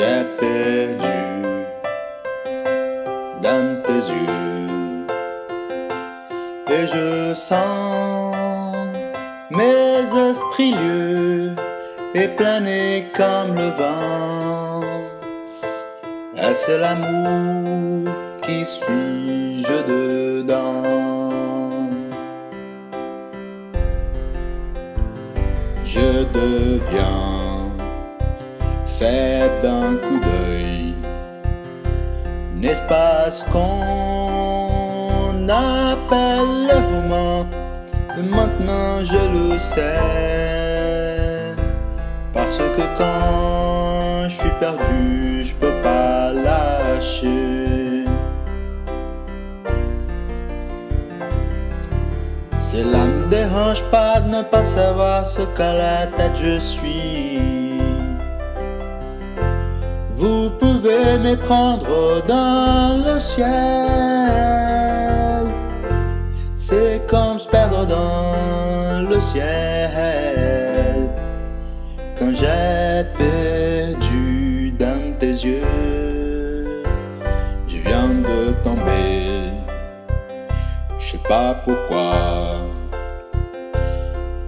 j'ai perdu dans tes yeux et je sens mes esprits lieux et planer comme le vent. Est-ce l'amour qui suis-je dedans? Je deviens fait d'un coup d'œil. N'est-ce pas ce qu'on appelle le roman? Maintenant je le sais. Parce que quand je suis perdu, je peux pas lâcher. Cela me dérange pas de ne pas savoir ce qu'à la tête je suis. Vous pouvez me prendre dans le ciel. C'est comme se perdre dans le ciel. Quand j'ai perdu dans tes yeux, je viens de tomber. Je sais pas pourquoi.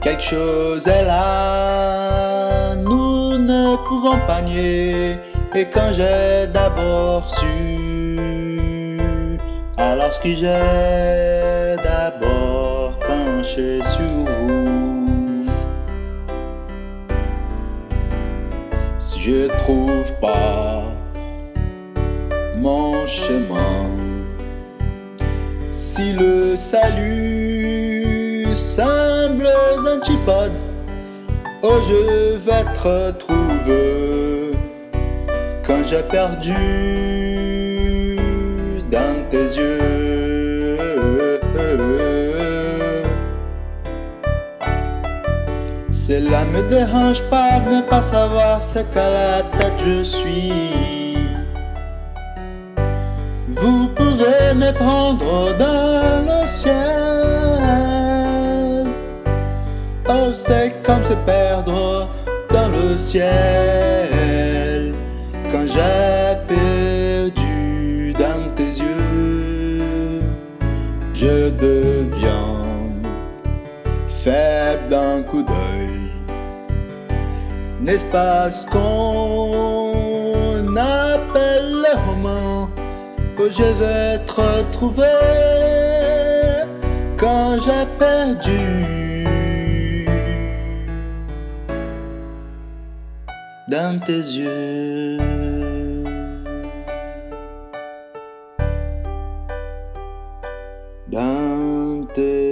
Quelque chose est là, nous ne pouvons pas nier. Et quand j'ai d'abord su, alors ce que j'ai d'abord penché sur vous. Si je trouve pas mon chemin, si le salut semble antipode, oh je vais te retrouver quand j'ai perdu dans tes yeux. Cela me dérange pas de ne pas savoir ce qu'à la tête je suis. Vous pouvez me prendre dans le ciel. Oh, c'est comme se perdre dans le ciel. deviens faible d'un coup d'œil. N'est-ce pas ce qu'on appelle le roman que je vais te retrouver quand j'ai perdu? Dans tes yeux? te